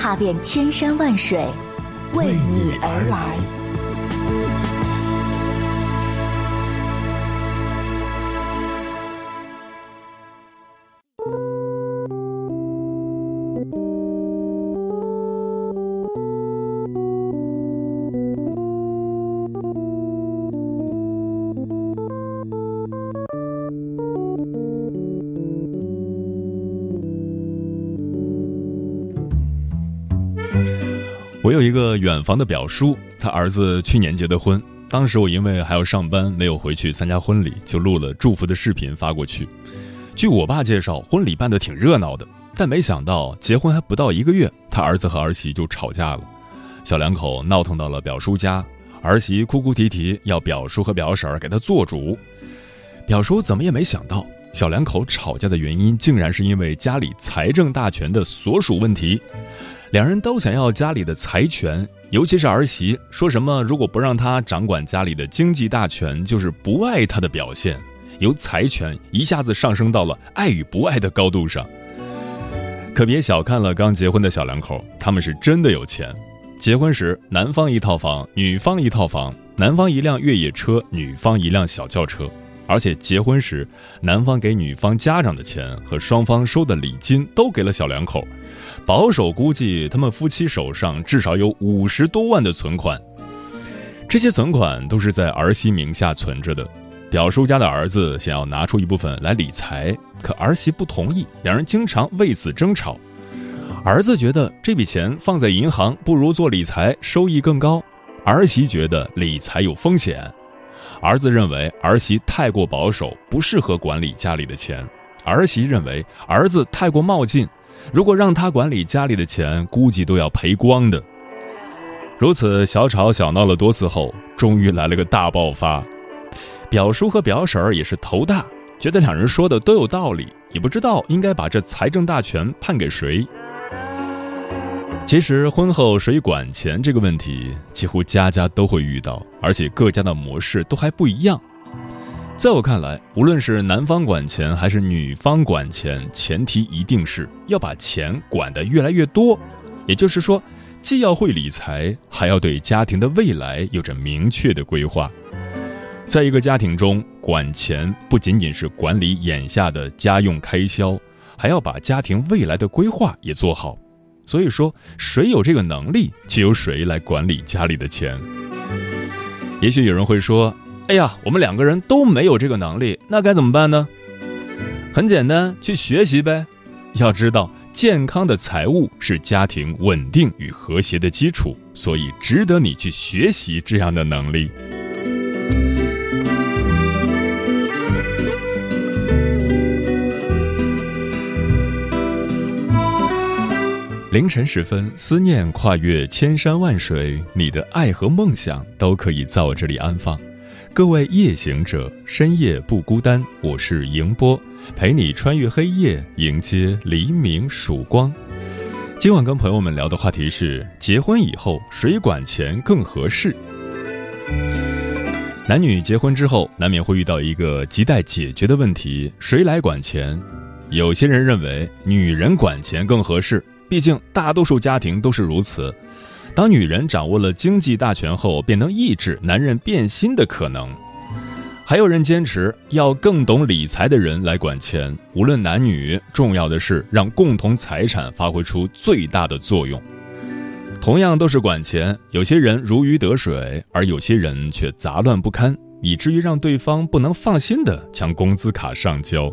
踏遍千山万水，为你而来。我有一个远房的表叔，他儿子去年结的婚。当时我因为还要上班，没有回去参加婚礼，就录了祝福的视频发过去。据我爸介绍，婚礼办得挺热闹的，但没想到结婚还不到一个月，他儿子和儿媳就吵架了。小两口闹腾到了表叔家，儿媳哭哭啼啼要表叔和表婶儿给他做主。表叔怎么也没想到，小两口吵架的原因竟然是因为家里财政大权的所属问题。两人都想要家里的财权，尤其是儿媳说什么如果不让她掌管家里的经济大权，就是不爱她的表现。由财权一下子上升到了爱与不爱的高度上。可别小看了刚结婚的小两口，他们是真的有钱。结婚时，男方一套房，女方一套房，男方一辆越野车，女方一辆小轿车。而且结婚时，男方给女方家长的钱和双方收的礼金都给了小两口。保守估计，他们夫妻手上至少有五十多万的存款。这些存款都是在儿媳名下存着的。表叔家的儿子想要拿出一部分来理财，可儿媳不同意，两人经常为此争吵。儿子觉得这笔钱放在银行不如做理财收益更高，儿媳觉得理财有风险。儿子认为儿媳太过保守，不适合管理家里的钱；儿媳认为儿子太过冒进。如果让他管理家里的钱，估计都要赔光的。如此小吵小闹了多次后，终于来了个大爆发。表叔和表婶儿也是头大，觉得两人说的都有道理，也不知道应该把这财政大权判给谁。其实婚后谁管钱这个问题，几乎家家都会遇到，而且各家的模式都还不一样。在我看来，无论是男方管钱还是女方管钱，前提一定是要把钱管得越来越多。也就是说，既要会理财，还要对家庭的未来有着明确的规划。在一个家庭中，管钱不仅仅是管理眼下的家用开销，还要把家庭未来的规划也做好。所以说，谁有这个能力，就由谁来管理家里的钱。也许有人会说。哎呀，我们两个人都没有这个能力，那该怎么办呢？很简单，去学习呗。要知道，健康的财务是家庭稳定与和谐的基础，所以值得你去学习这样的能力。凌晨时分，思念跨越千山万水，你的爱和梦想都可以在我这里安放。各位夜行者，深夜不孤单。我是迎波，陪你穿越黑夜，迎接黎明曙光。今晚跟朋友们聊的话题是：结婚以后谁管钱更合适？男女结婚之后，难免会遇到一个亟待解决的问题：谁来管钱？有些人认为女人管钱更合适，毕竟大多数家庭都是如此。当女人掌握了经济大权后，便能抑制男人变心的可能。还有人坚持要更懂理财的人来管钱，无论男女，重要的是让共同财产发挥出最大的作用。同样都是管钱，有些人如鱼得水，而有些人却杂乱不堪，以至于让对方不能放心的将工资卡上交。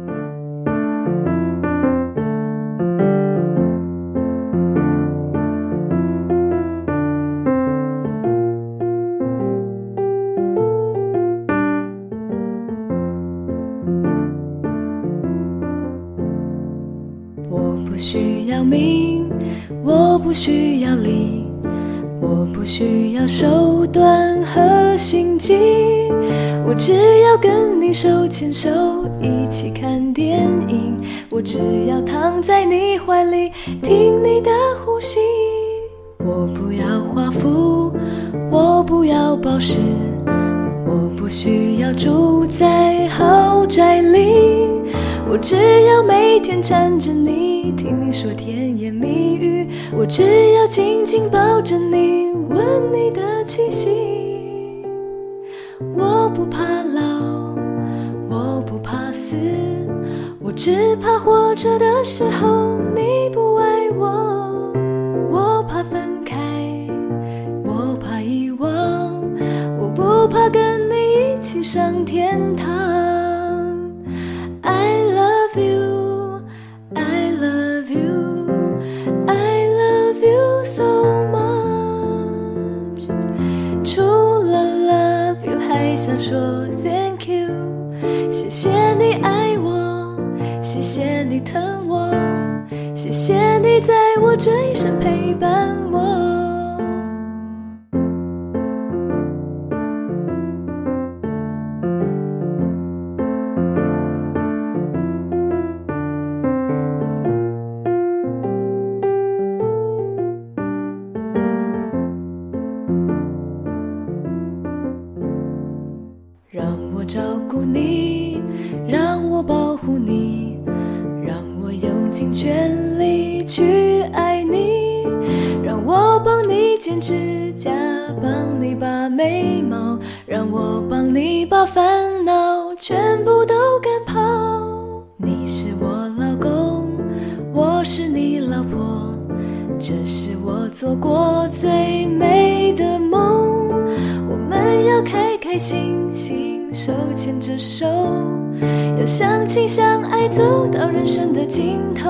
牵手一起看电影，我只要躺在你怀里听你的呼吸。我不要华服，我不要宝石，我不需要住在豪宅里。我只要每天缠着你，听你说甜言蜜语。我只要紧紧抱着你，闻你的气息。我不怕只怕活着的时候你不爱我我怕分开我怕遗忘我不怕跟你一起上天堂 i love you i love you i love you so much 除了 love you 还想说你在我这一生陪伴我。最美的梦，我们要开开心心，手牵着手，要相亲相爱，走到人生的尽头。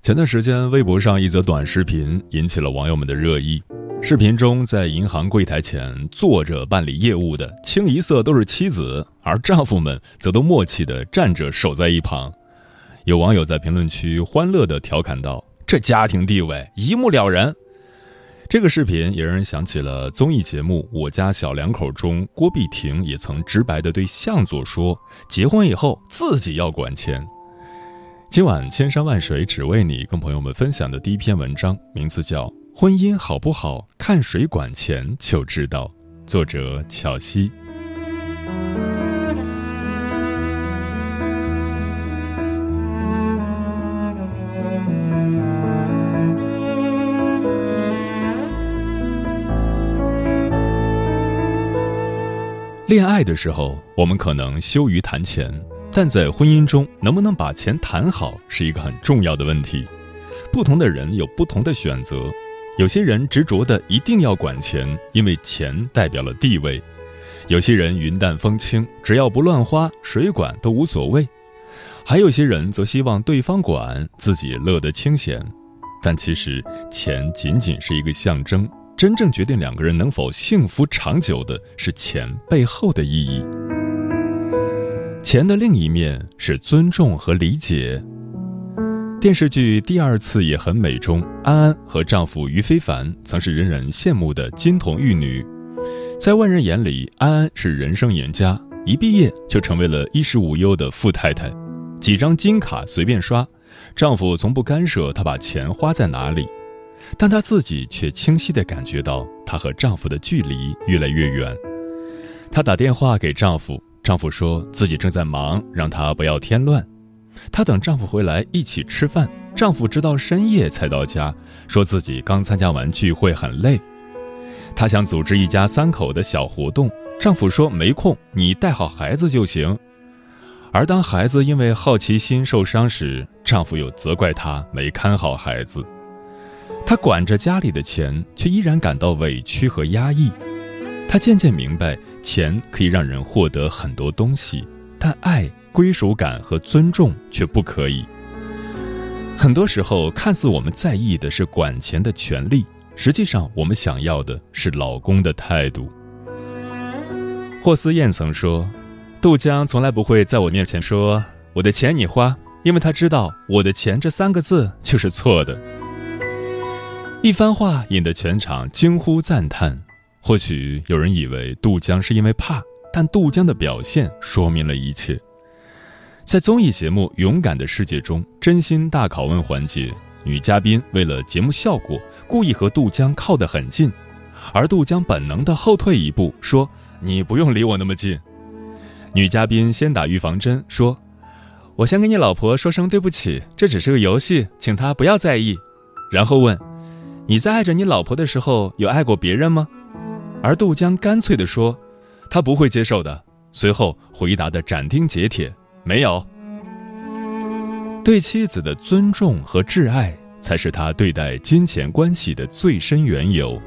前段时间，微博上一则短视频引起了网友们的热议。视频中，在银行柜台前坐着办理业务的，清一色都是妻子，而丈夫们则都默契地站着守在一旁。有网友在评论区欢乐地调侃道：“这家庭地位一目了然。”这个视频也让人想起了综艺节目《我家小两口》中，郭碧婷也曾直白地对向佐说：“结婚以后自己要管钱。”今晚千山万水只为你，跟朋友们分享的第一篇文章，名字叫。婚姻好不好，看谁管钱就知道。作者：巧西。恋爱的时候，我们可能羞于谈钱，但在婚姻中，能不能把钱谈好，是一个很重要的问题。不同的人有不同的选择。有些人执着的一定要管钱，因为钱代表了地位；有些人云淡风轻，只要不乱花，谁管都无所谓；还有些人则希望对方管，自己乐得清闲。但其实，钱仅仅是一个象征，真正决定两个人能否幸福长久的是钱背后的意义。钱的另一面是尊重和理解。电视剧《第二次也很美》中，安安和丈夫于非凡曾是人人羡慕的金童玉女，在外人眼里，安安是人生赢家，一毕业就成为了衣食无忧的富太太，几张金卡随便刷，丈夫从不干涉她把钱花在哪里，但她自己却清晰地感觉到她和丈夫的距离越来越远。她打电话给丈夫，丈夫说自己正在忙，让她不要添乱。她等丈夫回来一起吃饭，丈夫直到深夜才到家，说自己刚参加完聚会很累。她想组织一家三口的小活动，丈夫说没空，你带好孩子就行。而当孩子因为好奇心受伤时，丈夫又责怪她没看好孩子。她管着家里的钱，却依然感到委屈和压抑。她渐渐明白，钱可以让人获得很多东西，但爱。归属感和尊重却不可以。很多时候，看似我们在意的是管钱的权利，实际上我们想要的是老公的态度。霍思燕曾说：“杜江从来不会在我面前说我的钱你花，因为他知道我的钱这三个字就是错的。”一番话引得全场惊呼赞叹。或许有人以为杜江是因为怕，但杜江的表现说明了一切。在综艺节目《勇敢的世界》中，真心大拷问环节，女嘉宾为了节目效果，故意和杜江靠得很近，而杜江本能的后退一步，说。你不用离我那么近。女嘉宾先打预防针，说：“我先跟你老婆说声对不起，这只是个游戏，请她不要在意。”然后问：“你在爱着你老婆的时候，有爱过别人吗？”而杜江干脆地说：“他不会接受的。”随后回答的斩钉截铁：“没有。”对妻子的尊重和挚爱，才是他对待金钱关系的最深缘由。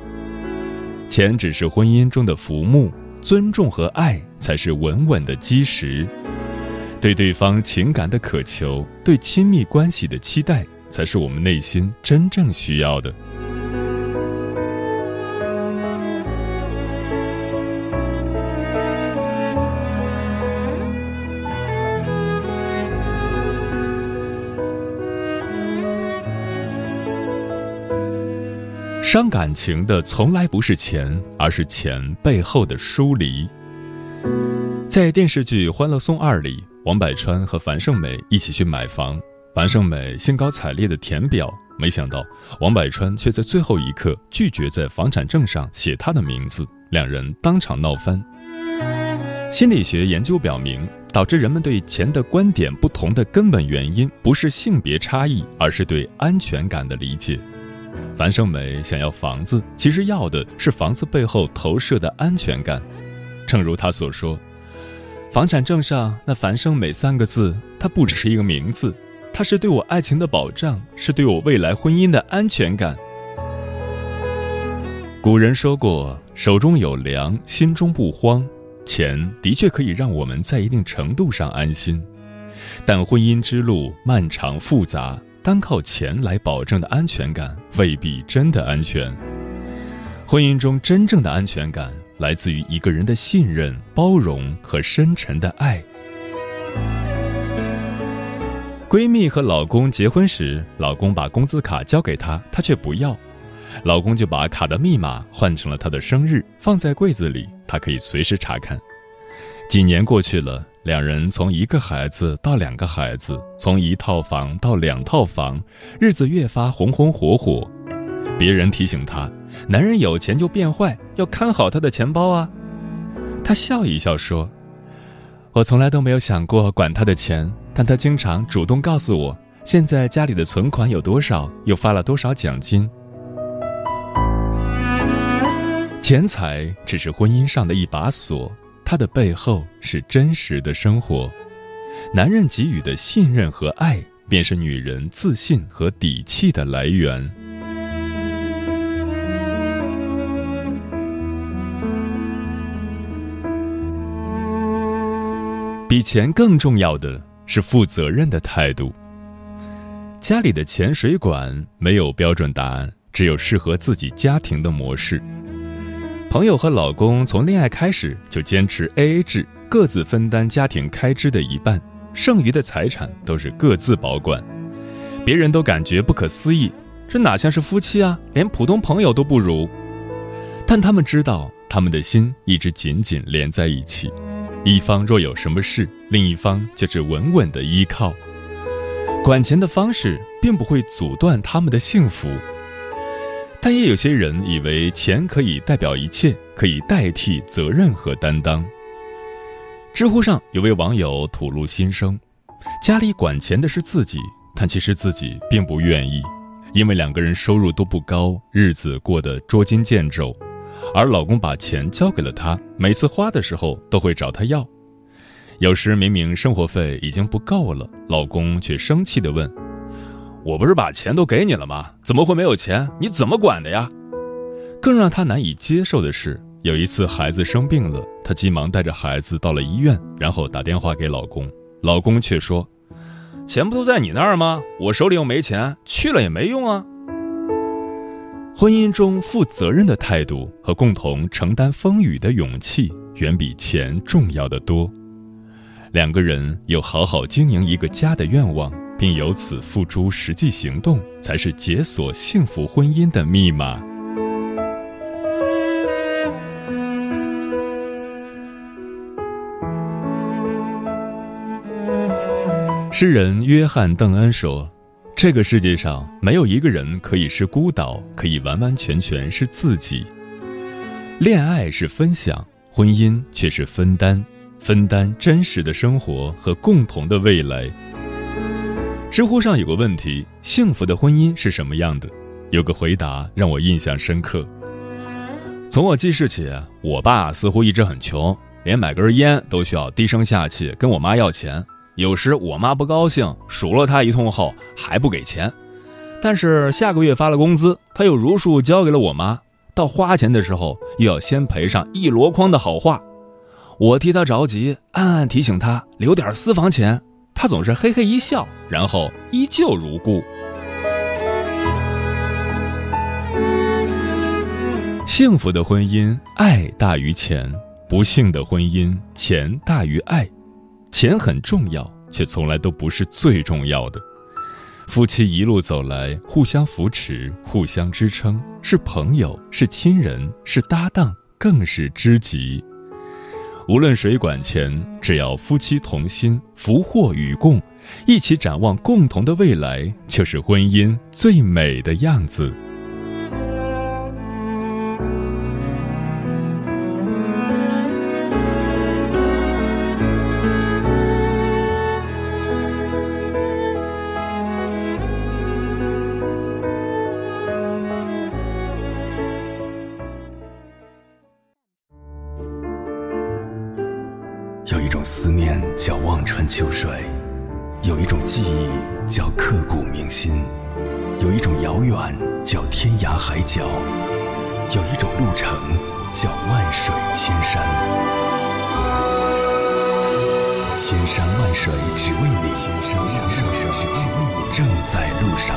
钱只是婚姻中的浮木。尊重和爱才是稳稳的基石，对对方情感的渴求，对亲密关系的期待，才是我们内心真正需要的。伤感情的从来不是钱，而是钱背后的疏离。在电视剧《欢乐颂二》里，王百川和樊胜美一起去买房，樊胜美兴高采烈的填表，没想到王百川却在最后一刻拒绝在房产证上写他的名字，两人当场闹翻。心理学研究表明，导致人们对钱的观点不同的根本原因，不是性别差异，而是对安全感的理解。樊胜美想要房子，其实要的是房子背后投射的安全感。正如她所说，房产证上那“樊胜美”三个字，它不只是一个名字，它是对我爱情的保障，是对我未来婚姻的安全感。古人说过：“手中有粮，心中不慌。”钱的确可以让我们在一定程度上安心，但婚姻之路漫长复杂。单靠钱来保证的安全感未必真的安全。婚姻中真正的安全感来自于一个人的信任、包容和深沉的爱。闺蜜和老公结婚时，老公把工资卡交给她，她却不要，老公就把卡的密码换成了她的生日，放在柜子里，她可以随时查看。几年过去了。两人从一个孩子到两个孩子，从一套房到两套房，日子越发红红火火。别人提醒他，男人有钱就变坏，要看好他的钱包啊。他笑一笑说：“我从来都没有想过管他的钱，但他经常主动告诉我，现在家里的存款有多少，又发了多少奖金。钱财只是婚姻上的一把锁。”它的背后是真实的生活，男人给予的信任和爱，便是女人自信和底气的来源。比钱更重要的是负责任的态度。家里的钱水管没有标准答案，只有适合自己家庭的模式。朋友和老公从恋爱开始就坚持 A A 制，各自分担家庭开支的一半，剩余的财产都是各自保管。别人都感觉不可思议，这哪像是夫妻啊，连普通朋友都不如。但他们知道，他们的心一直紧紧连在一起，一方若有什么事，另一方就是稳稳的依靠。管钱的方式并不会阻断他们的幸福。但也有些人以为钱可以代表一切，可以代替责任和担当。知乎上有位网友吐露心声：家里管钱的是自己，但其实自己并不愿意，因为两个人收入都不高，日子过得捉襟见肘。而老公把钱交给了她，每次花的时候都会找她要。有时明明生活费已经不够了，老公却生气地问。我不是把钱都给你了吗？怎么会没有钱？你怎么管的呀？更让他难以接受的是，有一次孩子生病了，她急忙带着孩子到了医院，然后打电话给老公，老公却说：“钱不都在你那儿吗？我手里又没钱，去了也没用啊。”婚姻中负责任的态度和共同承担风雨的勇气，远比钱重要的多。两个人有好好经营一个家的愿望，并由此付诸实际行动，才是解锁幸福婚姻的密码。诗人约翰·邓恩说。这个世界上没有一个人可以是孤岛，可以完完全全是自己。恋爱是分享，婚姻却是分担，分担真实的生活和共同的未来。知乎上有个问题：幸福的婚姻是什么样的？有个回答让我印象深刻。从我记事起，我爸似乎一直很穷，连买根烟都需要低声下气跟我妈要钱。有时我妈不高兴，数落他一通后还不给钱，但是下个月发了工资，他又如数交给了我妈。到花钱的时候，又要先赔上一箩筐的好话。我替他着急，暗暗提醒他留点私房钱，他总是嘿嘿一笑，然后依旧如故。幸福的婚姻，爱大于钱；不幸的婚姻，钱大于爱。钱很重要，却从来都不是最重要的。夫妻一路走来，互相扶持，互相支撑，是朋友，是亲人，是搭档，更是知己。无论谁管钱，只要夫妻同心，福祸与共，一起展望共同的未来，就是婚姻最美的样子。路上。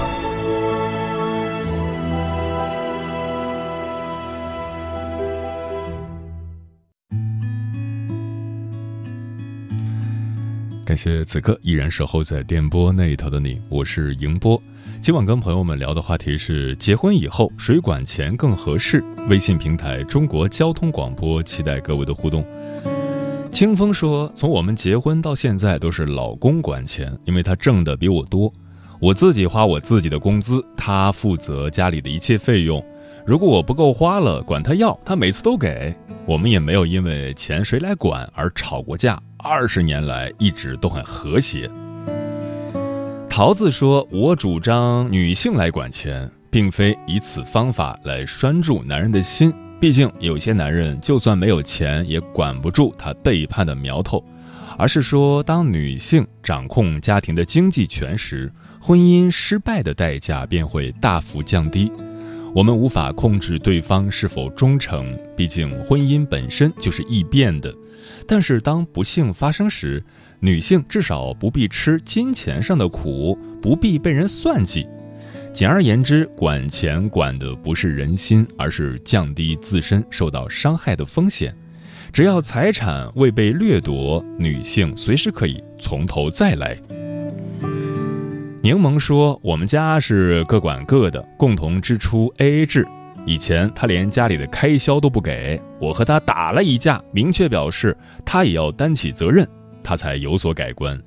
感谢此刻依然守候在电波那一头的你，我是迎波。今晚跟朋友们聊的话题是：结婚以后谁管钱更合适？微信平台中国交通广播，期待各位的互动。清风说：“从我们结婚到现在，都是老公管钱，因为他挣的比我多。我自己花我自己的工资，他负责家里的一切费用。如果我不够花了，管他要，他每次都给。我们也没有因为钱谁来管而吵过架。”二十年来一直都很和谐。桃子说：“我主张女性来管钱，并非以此方法来拴住男人的心。毕竟有些男人就算没有钱，也管不住他背叛的苗头。而是说，当女性掌控家庭的经济权时，婚姻失败的代价便会大幅降低。我们无法控制对方是否忠诚，毕竟婚姻本身就是易变的。”但是当不幸发生时，女性至少不必吃金钱上的苦，不必被人算计。简而言之，管钱管的不是人心，而是降低自身受到伤害的风险。只要财产未被掠夺，女性随时可以从头再来。柠檬说：“我们家是各管各的，共同支出 AA 制。”以前他连家里的开销都不给我，和他打了一架，明确表示他也要担起责任，他才有所改观。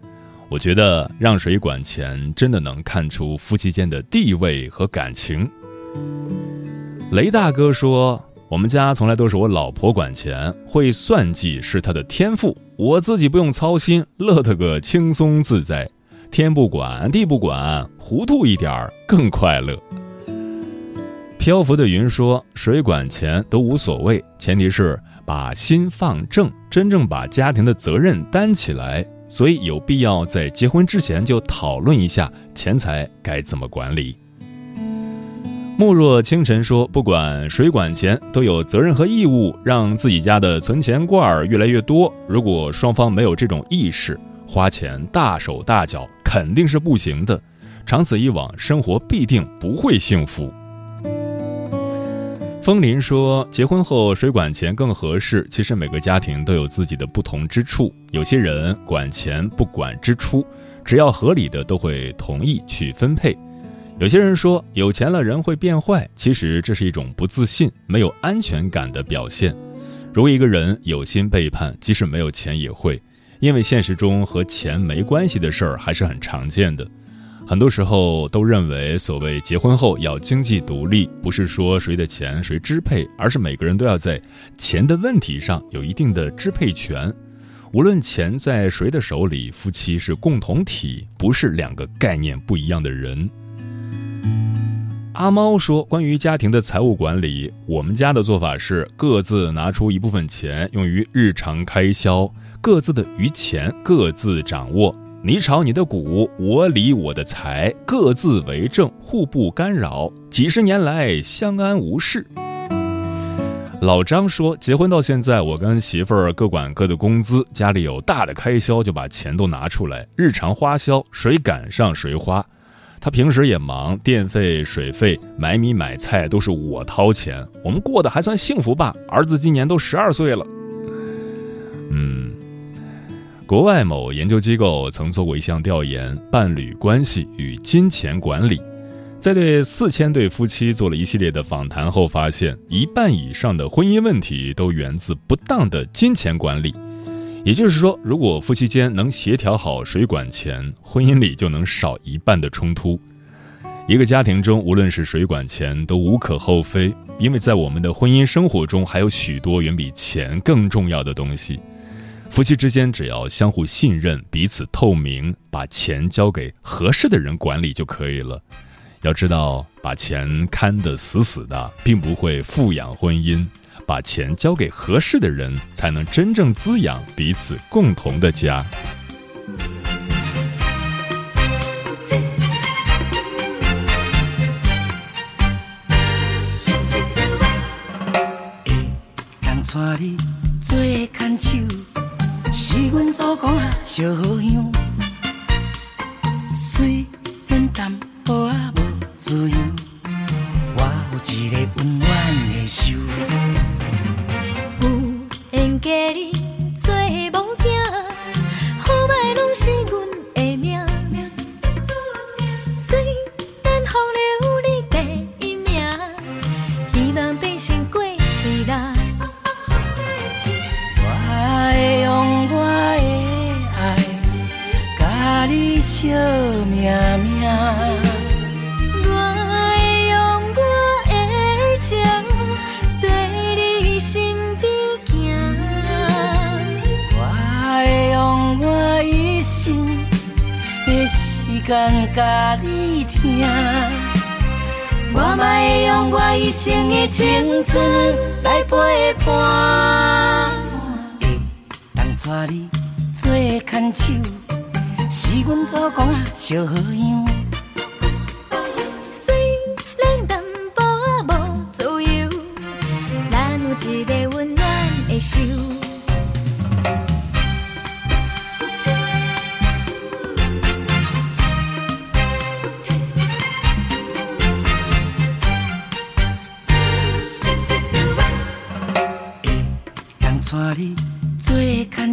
我觉得让谁管钱，真的能看出夫妻间的地位和感情。雷大哥说：“我们家从来都是我老婆管钱，会算计是她的天赋，我自己不用操心，乐得个轻松自在。天不管地不管，糊涂一点儿更快乐。”漂浮的云说：“谁管钱都无所谓，前提是把心放正，真正把家庭的责任担起来。所以有必要在结婚之前就讨论一下钱财该怎么管理。”慕若清晨说：“不管谁管钱，都有责任和义务让自己家的存钱罐越来越多。如果双方没有这种意识，花钱大手大脚肯定是不行的。长此以往，生活必定不会幸福。”风林说：“结婚后谁管钱更合适？其实每个家庭都有自己的不同之处。有些人管钱不管支出，只要合理的都会同意去分配。有些人说有钱了人会变坏，其实这是一种不自信、没有安全感的表现。如果一个人有心背叛，即使没有钱也会，因为现实中和钱没关系的事儿还是很常见的。”很多时候都认为，所谓结婚后要经济独立，不是说谁的钱谁支配，而是每个人都要在钱的问题上有一定的支配权。无论钱在谁的手里，夫妻是共同体，不是两个概念不一样的人。阿猫说：“关于家庭的财务管理，我们家的做法是各自拿出一部分钱用于日常开销，各自的余钱各自掌握。”你炒你的股，我理我的财，各自为政，互不干扰，几十年来相安无事。老张说，结婚到现在，我跟媳妇儿各管各的工资，家里有大的开销就把钱都拿出来，日常花销谁赶上谁花。他平时也忙，电费、水费、买米买菜都是我掏钱，我们过得还算幸福吧？儿子今年都十二岁了，嗯。国外某研究机构曾做过一项调研：伴侣关系与金钱管理。在对四千对夫妻做了一系列的访谈后，发现一半以上的婚姻问题都源自不当的金钱管理。也就是说，如果夫妻间能协调好谁管钱，婚姻里就能少一半的冲突。一个家庭中，无论是谁管钱，都无可厚非，因为在我们的婚姻生活中，还有许多远比钱更重要的东西。夫妻之间只要相互信任、彼此透明，把钱交给合适的人管理就可以了。要知道，把钱看得死死的，并不会富养婚姻。把钱交给合适的人，才能真正滋养彼此共同的家。是阮祖公啊，烧好香，时间甲你听，我嘛会用我一生的青春来陪伴，会当带你做牵手。是阮祖公啊，烧好香。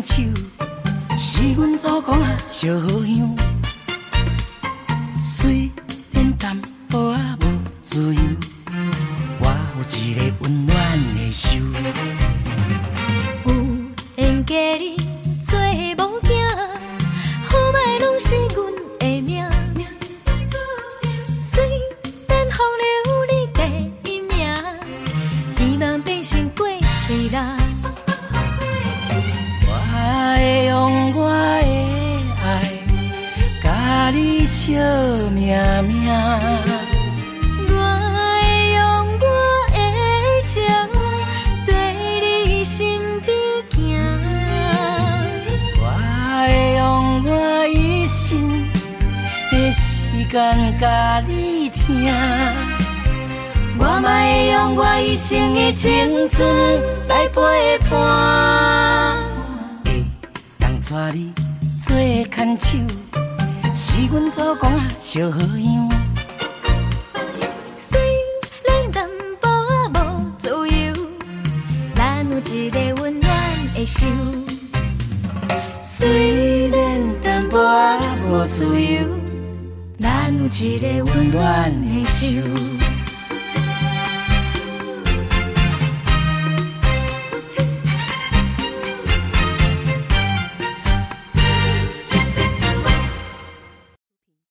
手。是阮祖公啊，烧香。时间甲你听，我嘛会用我一生的青春来陪伴，会当带你做牵手。是阮祖公啊，烧好样。虽然淡薄仔无自一个温暖的手。虽然淡薄仔无自由，一个温暖的手。